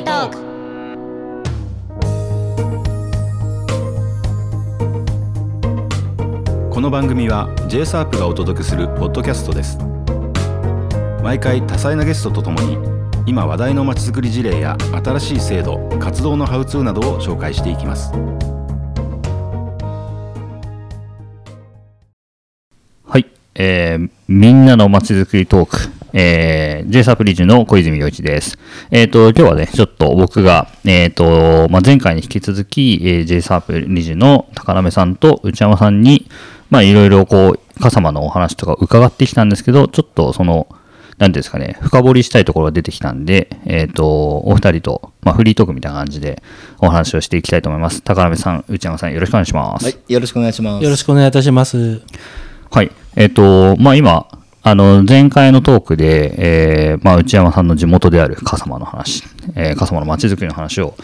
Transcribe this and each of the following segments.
りトークこの番組は j s a r p がお届けするポッドキャストです。毎回多彩なゲストとともに今話題のまちづくり事例や新しい制度活動のハウツーなどを紹介していきます。はい、えー、みんなのまちづくりトーク、えー、J サプリジの小泉洋一です。えっ、と、今日はね、ちょっと僕が、えっ、と、まあ、前回に引き続き、えー、J サプリジの高鍋さんと内山さんに、まあ、いろいろこう、笠間のお話とか伺ってきたんですけど、ちょっとその、なんていうんですかね、深掘りしたいところが出てきたんで、えっ、と、お二人と、まあ、フリートークみたいな感じでお話をしていきたいと思います。高鍋さん、内山さん、よろしくお願いします。はい、よろしくお願いします。よろしくお願いいたします。はい。えっ、と、まあ、今、あの、前回のトークで、えーまあ、内山さんの地元である笠間の話、えー、笠間の街づくりの話を、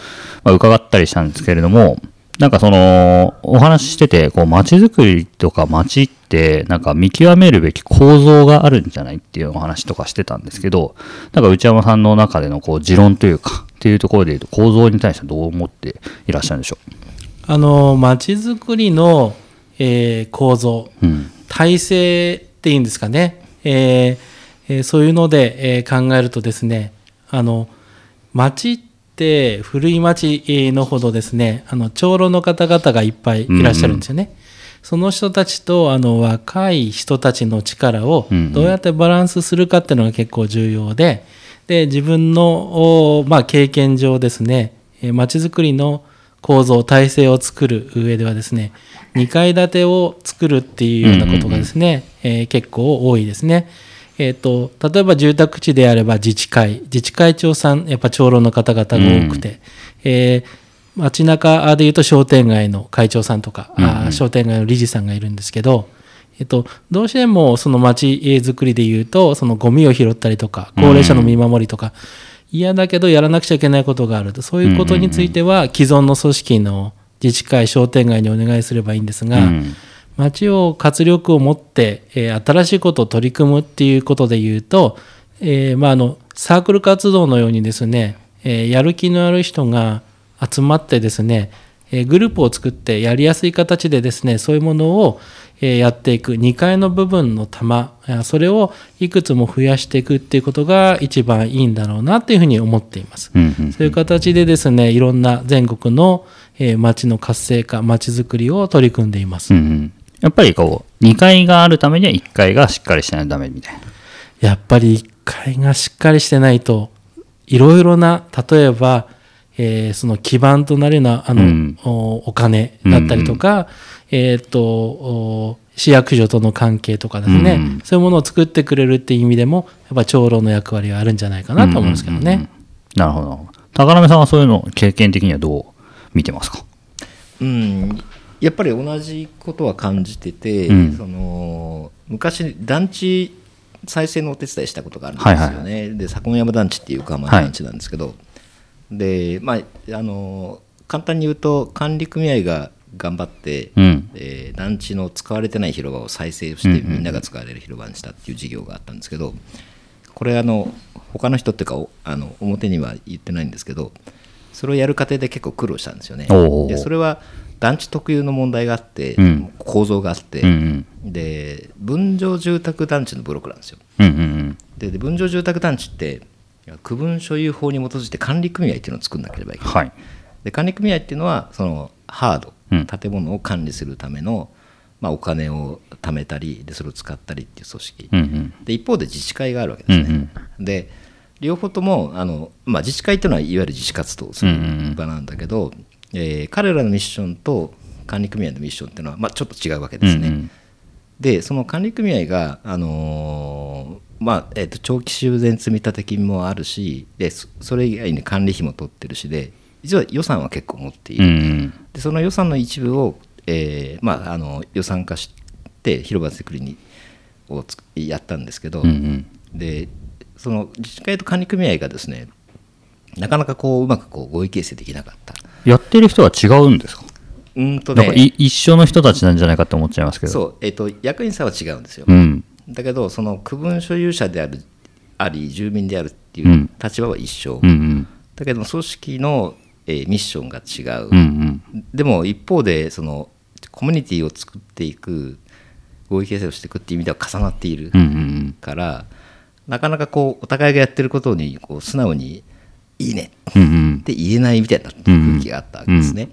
まあ、伺ったりしたんですけれども、なんかその、お話ししてて、こう、街づくりとか街って、なんか見極めるべき構造があるんじゃないっていうお話とかしてたんですけど、なんか内山さんの中でのこう、持論というか、っていうところで言うと、構造に対してどう思っていらっしゃるんでしょあの、まちづくりの、えー構造、う。うん。体制っていうんですかね。えーえーそういうので、えー考えるとですね、あの、町って古い町のほどですね、あの、長老の方々がいっぱいいらっしゃるんですよね。その人たちとあの若い人たちの力をうんうんどうやってバランスするかっていうのが結構重要で、で自分の、おまあ、経験上ですね、えー町づくりの構造体制を作る上ではですね2階建てを作るっていうようなことがですね、えー結構多いですね。えー、と例えば住宅地であれば自治会。自治会長さんやっぱ長老の方々が多くて、えー街中でいうと商店街の会長さんとか、あー商店街の理事さんがいるんですけど、えっと、どうしてもその街づくりでいうとそのゴミを拾ったりとか高齢者の見守りとか、嫌だけどやらなくちゃいけないことがあると。そういうことについては既存の組織の自治会商店街にお願いすればいいんですが、うん町を活力を持って、えー新しいことを取り組むっていうことで言うと、えーまあ、あのサークル活動のようにですね、えーやる気のある人が集まってですね、えーグループを作ってやりやすい形でですねそういうものを、えーやっていく2階の部分の玉えーそれをいくつも増やしていくっていうことが一番いいんだろうなっていうふうに思っています。うんうんそういう形でですねいろんな全国の、えー町の活性化町づくりを取り組んでいます。うんうんやっぱりこう、2階があるためには1階がしっかりしてないとダメみたいな。やっぱり1階がしっかりしてないといろいろな例えば、えーその基盤となるようなあの、うん。おお金だったりとか、えーっとお市役所との関係とかですね、うんそういうものを作ってくれるっていう意味でもやっぱ長老の役割はあるんじゃないかなと思うんですけどね。なるほど。高鍋さんはそういうの経験的にはどう見てますか？うん、やっぱり同じことは感じてて、うん。その昔団地再生のお手伝いしたことがあるんですよね、はいはいで迫山団地っていう横浜の団地なんですけど、でまああの簡単に言うと管理組合が頑張って、うん。えー団地の使われてない広場を再生して、みんなが使われる広場にしたっていう事業があったんですけどこれあの他の人っていうかおあの表には言ってないんですけどそれをやる過程で結構苦労したんですよね。でそれは団地特有の問題があって、うん。構造があって、うんうん。で分譲住宅団地のブロックなんですよ。うんうんでで分譲住宅団地って区分所有法に基づいて管理組合っていうのを作んなければいけない。はい。で管理組合っていうのはそのハード、うん。建物を管理するための、まあ、お金を貯めたりでそれを使ったりっていう組織、うんうん。で一方で自治会があるわけですね、うんで両方ともあの、まあ、自治会っていうのはいわゆる自主活動をするうんうんうん。場なんだけど、えー彼らのミッションと管理組合のミッションっていうのは、まあ、ちょっと違うわけですね、うんうんでその管理組合が、あのーまあえーと長期修繕積立金もあるしでそそれ以外に管理費も取ってるしで実は予算は結構持っている、うんうん。でその予算の一部を、えーまあ、あの予算化して広場作りにをつやったんですけど、うんうん。でその自治会と管理組合がですねなかなかこううまくこう合意形成できなかった。やってる人は違うんですか？うんとなんかいね一緒の人たちなんじゃないかって思っちゃいますけど。そう、えっと役員さんは違うんですよ。うん。だけどその区分所有者であるあり住民であるってういうん立場は一緒、うんうん。だけど組織の、えーミッションが違う、うんうんでも一方でそのコミュニティを作っていく合意形成をしていくっていう意味では重なっているうんうんから、なかなかこうお互いがやってることにこう素直に「いいね」って言えないみたいな空気があったわけですね。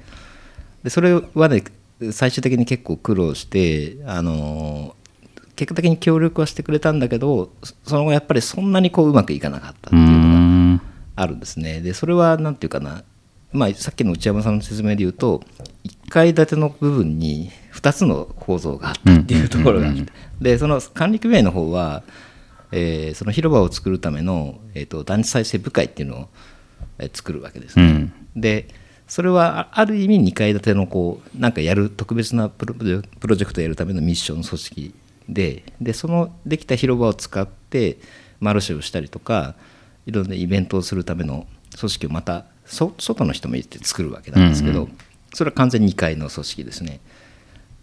でそれはね最終的に結構苦労して、あのー結果的に協力はしてくれたんだけどそその後やっぱりそんなにこううまくいかなかったってういうのがんあるんですね。でそれは何て言うかな、まあ、さっきの内山さんの説明で言うと1階建ての部分に2つの構造があったっていうところがあって。でその管理組合の方は、えーその広場を作るための、えー、と団地再生部会っていうのを、えー作るわけですね。うんでそれはあある意味2階建てのこうなんかやる特別なプロプロジェクトをやるためのミッション組織ででそのできた広場を使ってマルシェをしたりとかいろんなイベントをするための組織をまたそ外の人も入れて作るわけなんですけど、うんそれは完全に2階の組織ですね。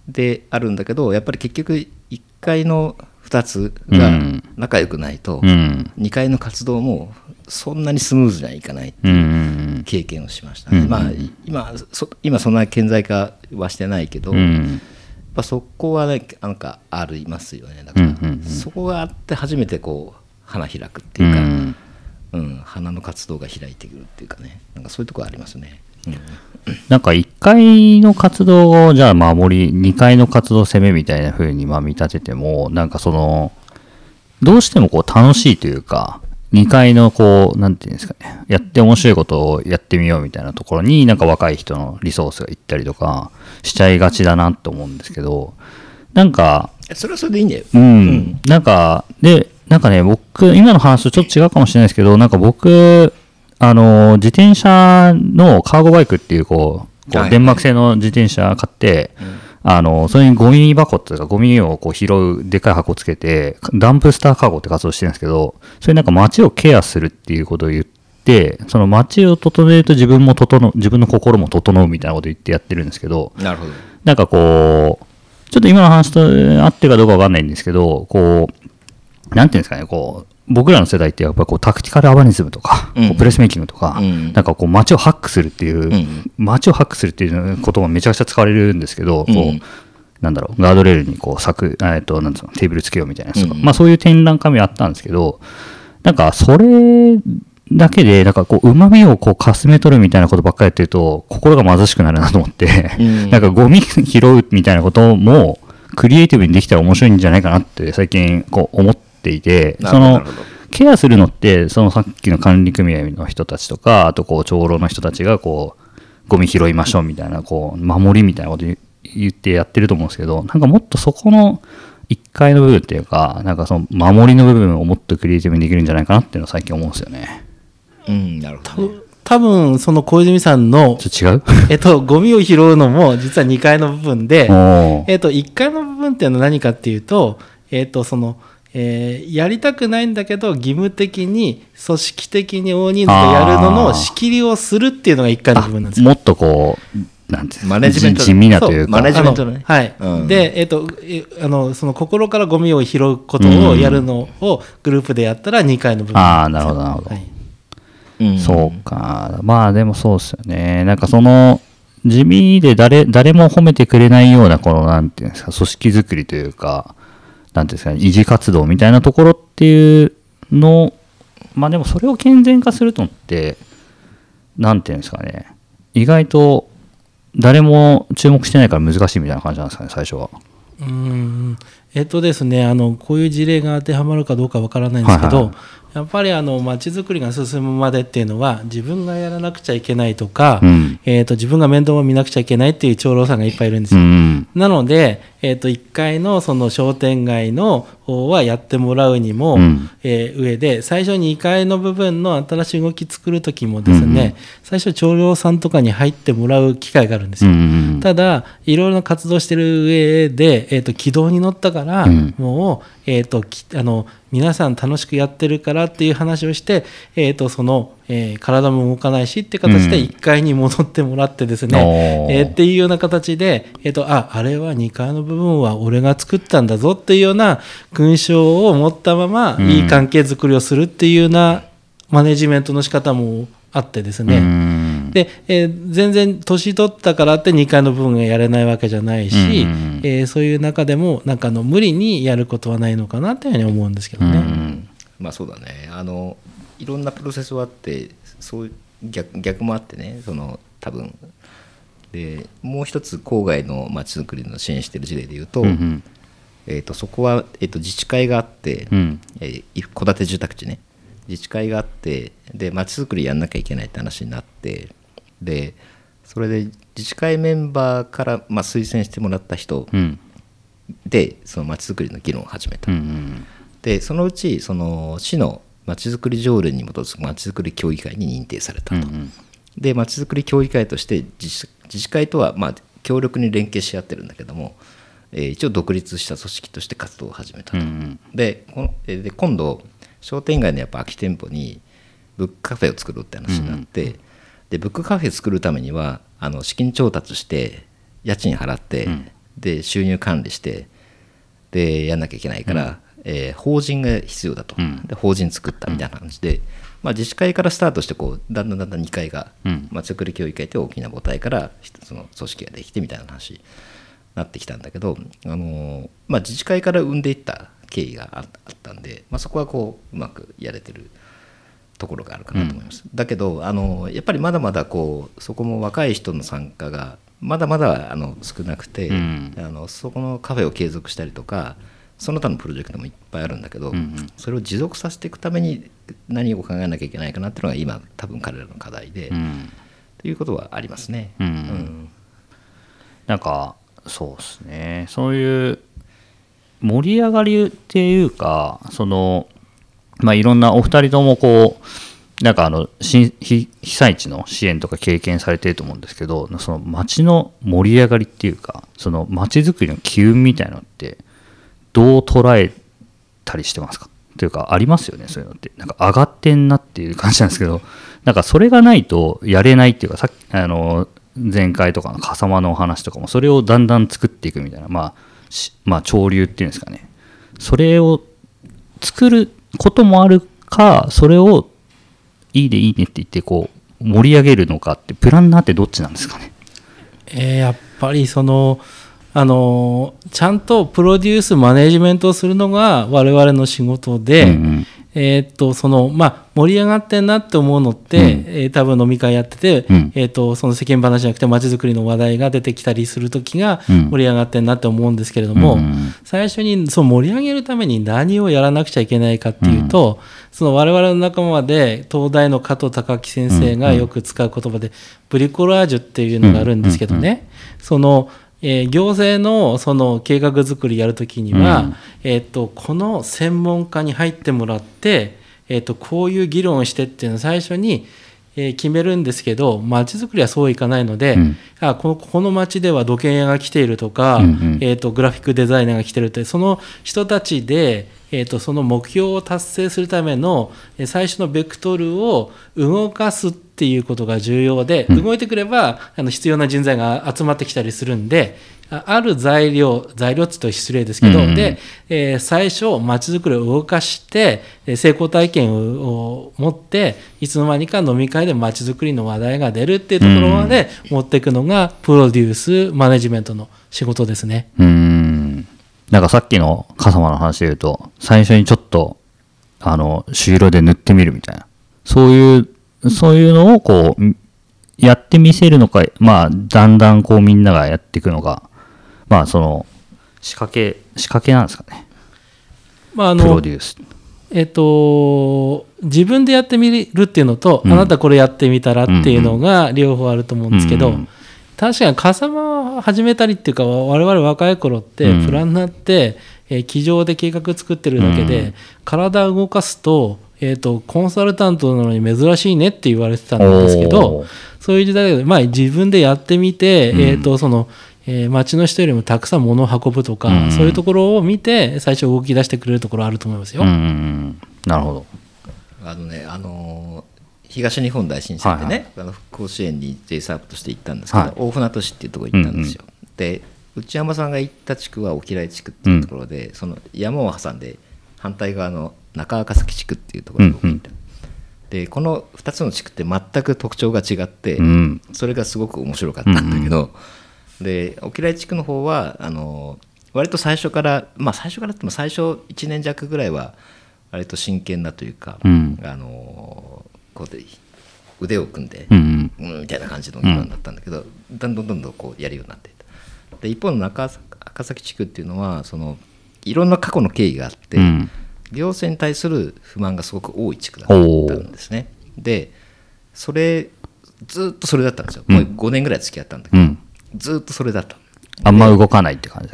であるんだけどやっぱり結局1階の2つがうん仲良くないと、うん2階の活動もそんなにスムーズにはいかないってうんういうん。経験をしましたね。うんまあ今そ今そんな顕在化はしてないけど、うんぱそこはねなんかありますよね。だから、うんうんうん。そこがあって初めてこう花開くってういうか、ん。うん花の活動が開いてくるっていうかね。なんかそういうところありますね。うん。なんか1階の活動をじゃあ守り2階の活動を攻めみたいな風にまあ見立ててもなんかそのどうしてもこう楽しいというか2階のこうなんていうんですかね。やって面白いことをやってみようみたいなところになんか若い人のリソースが行ったりとかしちゃいがちだなと思うんですけどなんかそれはそれでいいんだよ。うん、なんか、で、なんかね、僕、今の話とちょっと違うかもしれないですけど、なんか僕、あの、自転車のカーゴバイクっていう、こう、こはいう電膜製の自転車買って、あの、それにゴミ箱っていうか、ゴミをこう拾うでかい箱つけて、ダンプスターカーゴって活動してるんですけど、それなんか街をケアするっていうことを言って、その街を整えると自分も整う、自分の心も整うみたいなことを言ってやってるんですけど、なるほど。なんかこう、ちょっと今の話と合ってるかどうかわかんないんですけど、こう、なんていうんですかね、こう、僕らの世代ってやっぱりこうタクティカルアバニズムとか、うん。こうプレスメイキングとか、うん。なんかこう街をハックするっていう、ん。街をハックするっていう言葉がめちゃくちゃ使われるんですけど、こううんなんだろう、ガードレールにこう柵、えっと、なんつうの、テーブルつけようみたいなやつとか、うん。まあそういう展覧会もあったんですけど、なんかそれだけで、なんかこう、旨味をこう、かすめ取るみたいなことばっかりやってると、心が貧しくなるなと思って、うん。なんかゴミ拾うみたいなことも、クリエイティブにできたら面白いんじゃないかなって最近こう思っていて、なそのケアするのって、そのさっきの管理組合の人たちとか、あとこう、長老の人たちがこう、ゴミ拾いましょうみたいな、こう、守りみたいなこと言言ってやってると思うんですけど、なんかもっとそこの1階の部分っていうか、なんかその守りの部分をもっとクリエイティブにできるんじゃないかなっていうのを最近思うんですよね。うん、なるほど、ね。多分その小泉さんの、ちょっと違う えっと、ゴミを拾うのも実は2階の部分で、えっと、1階の部分っていうのは何かっていうと、えっと、その、えーやりたくないんだけど義務的に組織的に大人数でやるのの仕切りをするっていうのが1階の部分なんですよ。もっとこう、なんていうマネジメント。地味なというか、マネジメントのね。あはい、うん。で、えっとえあのその心からゴミを拾うことをやるのをグループでやったら2階の部分。ああ、なるほど、なるほど。はい。うん。そうか。まあでもそうですよね。なんかその、地味で誰、誰も褒めてくれないような、この、なんていうんですか、組織づくりというか、なんていうんですかね、維持活動みたいなところっていうの、まあでもそれを健全化するのって、なんていうんですかね、意外と誰も注目してないから難しいみたいな感じなんですかね、最初は。うーんえっとですねあのこういう事例が当てはまるかどうかわからないんですけど、はいはいやっぱりあの街づくりが進むまでっていうのは自分がやらなくちゃいけないとか、うんえっと自分が面倒を見なくちゃいけないっていう長老さんがいっぱいいるんですうよ。ん。なので、えっと1階のその商店街の方はやってもらうにも、うんえー上で最初に2階の部分の新しい動き作る時もですね、うん最初長老さんとかに入ってもらう機会があるんですうよ。ん。ただいろいろな活動してる上で、えー、と軌道に乗ったから、うんもう、えー、ときあの皆さん楽しくやってるからっていう話をして、えー、とその、えー体も動かないしって形でうん。1階に戻ってもらってですね、おー。えーっていうような形で、えー、とああれは2階の部分は俺が作ったんだぞっていうような勲章を持ったまま、うん。いい関係づくりをするっていうようなマネジメントの仕方もあってですうね、んで、えー全然年取ったからって2階の部分がやれないわけじゃないし、うんえーそういう中でもなんかあの無理にやることはないのかなというふうに思うんですけどね。うんまあそうだね。あのいろんなプロセスはあってそういう逆逆もあってね。その多分。でもう一つ郊外の町づくりの支援している事例でいうと,、うんえー、とそこは、えー、と自治会があってうん。えー一戸建て住宅地ね。自治会があってで町づくりやんなきゃいけないって話になってでそれで自治会メンバーから、まあ、推薦してもらった人うん。でその町づくりの議論を始めた、うんでそのうちその市のまちづくり条例に基づくまちづくり協議会に認定されたと、うんでまちづくり協議会として自治自治会とはまあ協力に連携し合ってるんだけども、えー一応独立した組織として活動を始めたと、うんでこのえーで今度商店街のやっぱ空き店舗にブックカフェを作ろうって話になって、でブックカフェ作るためにはあの資金調達して家賃払って、で収入管理してでやんなきゃいけないから、えー法人が必要だと、うん。で法人作ったみたいな感じで、まあ、自治会からスタートしてこうだんだんだんだん2階がうん。まちづくり協議会という大きな母体から一つの組織ができてみたいな話になってきたんだけど、あのーまあ、自治会から生んでいった経緯がああったんで、まあ、そこはこううまくやれてるところがあるかなと思います。だけど、あのーやっぱりまだまだこうそこも若い人の参加がまだまだあの少なくて、うん。あのそこのカフェを継続したりとかその他のプロジェクトもいっぱいあるんだけど、うんうん。それを持続させていくために何を考えなきゃいけないかなっていうのが今多分彼らの課題で、うん。ということはありますね。うん。うん。なんかそうですね。そういう盛り上がりっていうかそのまあいろんなお二人ともこうなんかあの被災地の支援とか経験されてると思うんですけどその街の盛り上がりっていうかその街づくりの機運みたいなのってどう捉えたりしてますか？というかありますよねそういうのって。なんか上がってんなっていう感じなんですけどなんかそれがないとやれないっていうかさっきあの前回とかの笠間のお話とかもそれをだんだん作っていくみたいなまあまあ潮流っていうんですかね。それを作ることもあるかそれをいいでいいねって言ってこう盛り上げるのかってプランナーってどっちなんですかね？えーやっぱりそのあのちゃんとプロデュースマネジメントをするのが我々の仕事で、うんうんえーっとそのまあ、盛り上がってんなって思うのって、うん。えー多分飲み会やってて、うん。えーっとその世間話じゃなくて街づくりの話題が出てきたりする時がうん。盛り上がってんなって思うんですけれども、うん最初にそう盛り上げるために何をやらなくちゃいけないかっていうと、その我々の仲間で東大の加藤隆樹先生がよく使う言葉で、ブリコラージュっていうのがあるんですけどね、その、えー行政のその計画作りやるときには、うん。えー、とこの専門家に入ってもらって、えー、とこういう議論をしてっていうのを最初に、えー決めるんですけど街づくりはそういかないので、うん。あこのここの町では土建屋が来ているとか、うんうん。えー、とグラフィックデザイナーが来てるってその人たちで、えー、とその目標を達成するためのえー最初のベクトルを動かすっていうことが重要で、動いてくればあの必要な人材が集まってきたりするんであある材料材料って言うと失礼ですけど、うんで、えー最初街づくりを動かしてえー成功体験をを持っていつの間にか飲み会で街づくりの話題が出るっていうところまで持っていくのがプロデュースマネジメントの仕事ですね。うーんなんかさっきの笠間の話で言うと、最初にちょっと、あの、朱色で塗ってみるみたいな。そういう、そういうのをこう、んやってみせるのか、まあ、だんだんこうみんながやっていくのが、まあ、その、仕掛け、仕掛けなんですかね。まああプロのデュース。えっと、自分でやってみるっていうのと、うんあなたこれやってみたらっていうのが両方あると思うんですけど、うん確かに笠間始めたりっていうか我々若い頃ってうんプランナーって、えー机上で計画作ってるだけで、うん体を動かすと,、えー、とコンサルタントなのに珍しいねって言われてたんですけどそういう時代で、まあ、自分でやってみて、うんえーとそのえー町の人よりもたくさん物を運ぶとか、うんそういうところを見て最初動き出してくれるところあると思いますよ。うんうんうん。なるほど。あのね、あのー東日本大震災でね、あの復興支援に JSAP として行ったんですけど、はい。大船渡市っていうところに行ったんですよ。で内山さんが行った地区は沖来地区っていうところで、その山を挟んで反対側の中赤崎地区っていうところに僕行った、でこの2つの地区って全く特徴が違って、うんそれがすごく面白かったんだけど、で沖来地区の方はあの割と最初からまあ最初からっても最初1年弱ぐらいは割と真剣なというか、うん。あのこうで腕を組んで、うんうん。うんみたいな感じの議論だったんだけど、どんどんどんどんこうやるようになっていった。で一方の中赤崎地区っていうのはそのいろんな過去の経緯があって、うん。行政に対する不満がすごく多い地区だったんですね。でそれずっとそれだったんですよ、もう5年ぐらい付き合ったんだけど、うん。ずっとそれだったあんま動かないって感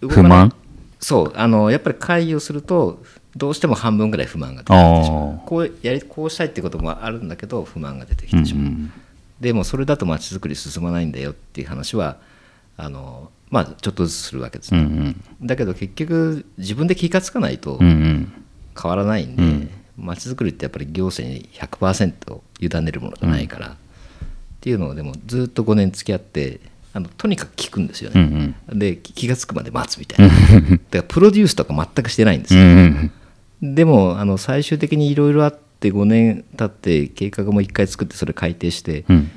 じ不満？そうあのやっぱり会議をするとどうしても半分ぐらい不満が出てきてしまあうこうやりこうしたいってこともあるんだけど不満が出てきてしまう、でもそれだと街づくり進まないんだよっていう話はあのまあちょっとずつするわけですね、うんうん。だけど結局自分で気がつかないとうんうん。変わらないんで街、づくりってやっぱり行政に100%委ねるものじゃないから、っていうのをでもずっと5年付き合ってあのとにかく聞くんですよね、で気がつくまで待つみたいな。だからプロデュースとか全くしてないんですうよ、んでもあの最終的にいろいろあって5年経って計画も1回作ってそれ改定して、うん。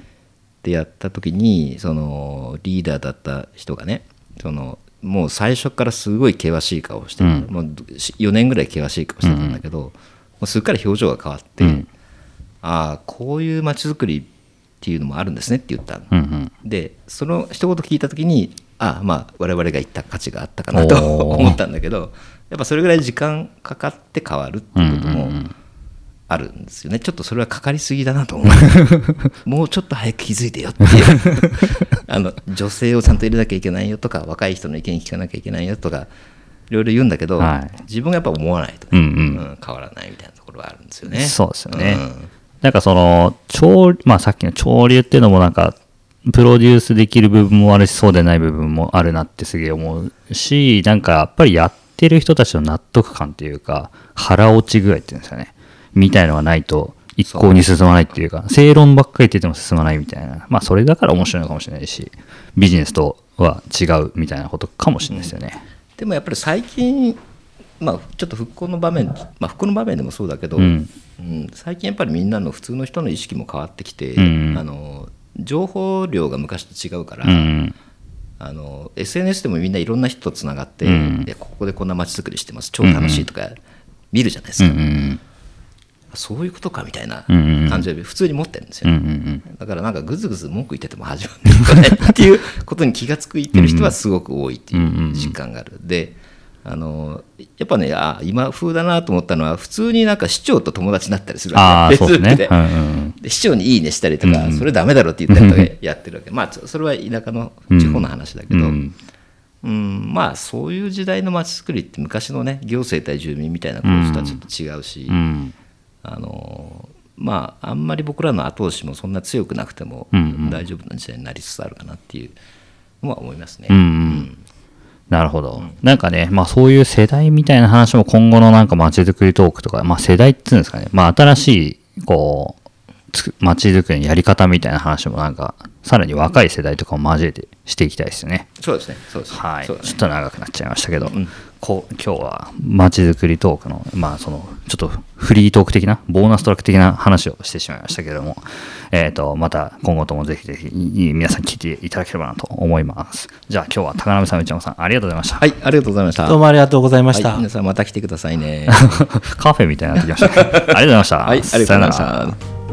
でやった時にそのリーダーだった人がねそのもう最初からすごい険しい顔をしてる、もう4年ぐらい険しい顔してたんだけど、もうすっかり表情が変わって、うん。ああこういう街づくりっていうのもあるんですねって言ったの、うんうん。でその一言聞いた時にああまあ我々が言った価値があったかなと 思ったんだけどやっぱそれぐらい時間かかって変わるっていうこともあるんですよね。ちょっとそれはかかりすぎだなと思う。もうちょっと早く気づいてよっていう。あの女性をちゃんと入れなきゃいけないよとか若い人の意見聞かなきゃいけないよとかいろいろ言うんだけど、はい。自分がやっぱ思わないと。ね、うんうん。うん変わらないみたいなところはあるんですよね。そうですよね。うん。なんかその、潮、まあさっきの潮流っていうのもなんか、プロデュースできる部分もあるし、そうでない部分もあるなってすげえ思うし、なんかやっぱりやってる人たちの納得感っていうか、腹落ち具合っていうんですかね。みたいのがないと、一向に進まないっていうか、正論ばっかり言ってても進まないみたいな。まあそれだから面白いのかもしれないし、ビジネスとは違うみたいなことかもしれないですよね。でもやっぱり最近、まあ、ちょっと復興の場面、まあ、復興の場面でもそうだけど、うんうん最近やっぱりみんなの普通の人の意識も変わってきて、うんあの情報量が昔と違うから、うん。あの SNS でもみんないろんな人とつながって、うん。でここでこんな街づくりしてます。超楽しいとか見るじゃないですうんか、うん。そういうことかみたいな感じで普通に持ってるんですよ、うんうんだからなんかぐずぐず文句言ってても始まんないっていうことに気が付いてる人はすごく多いっていう実感がある。であのやっぱねあ今風だなと思ったのは普通になんか市長と友達になったりするわけ。そうで。すねうんうんで市長に「いいね」したりとか、それダメだろって言ったりとかやってるわけ。まあそそれは田舎の地方の話だけど、うんうん。まあそういう時代の街づくりって昔のね行政対住民みたいな構図とはちょっと違うし、うん。あのまああんまり僕らの後押しもそんな強くなくてもうんうん。大丈夫な時代になりつつあるかなっていうのは思いますね。うんうん。なるほど。なんかね、まあそういう世代みたいな話も今後のなんか街づくりトークとか、まあ世代っていうんですかね、まあ新しい、こう、街づくりのやり方みたいな話もなんか、さらに若い世代とかも交えてしていきたいですよね。そうですね。そうですね。はい。ちょっと長くなっちゃいましたけど、こう今日は街づくりトークの、まあその、ちょっとフリートーク的な、ボーナストラック的な話をしてしまいましたけれども、えっ、と、また今後ともぜひぜひ皆さん聞いていただければなと思います。じゃあ今日は高鍋さん、内山さん、ありがとうございました。はい、ありがとうございました。どうもありがとうございました。はい、皆さんまた来てくださいね。カフェみたいになってきましたね。ありがとうございました。はい、ありがとうございましさよならた。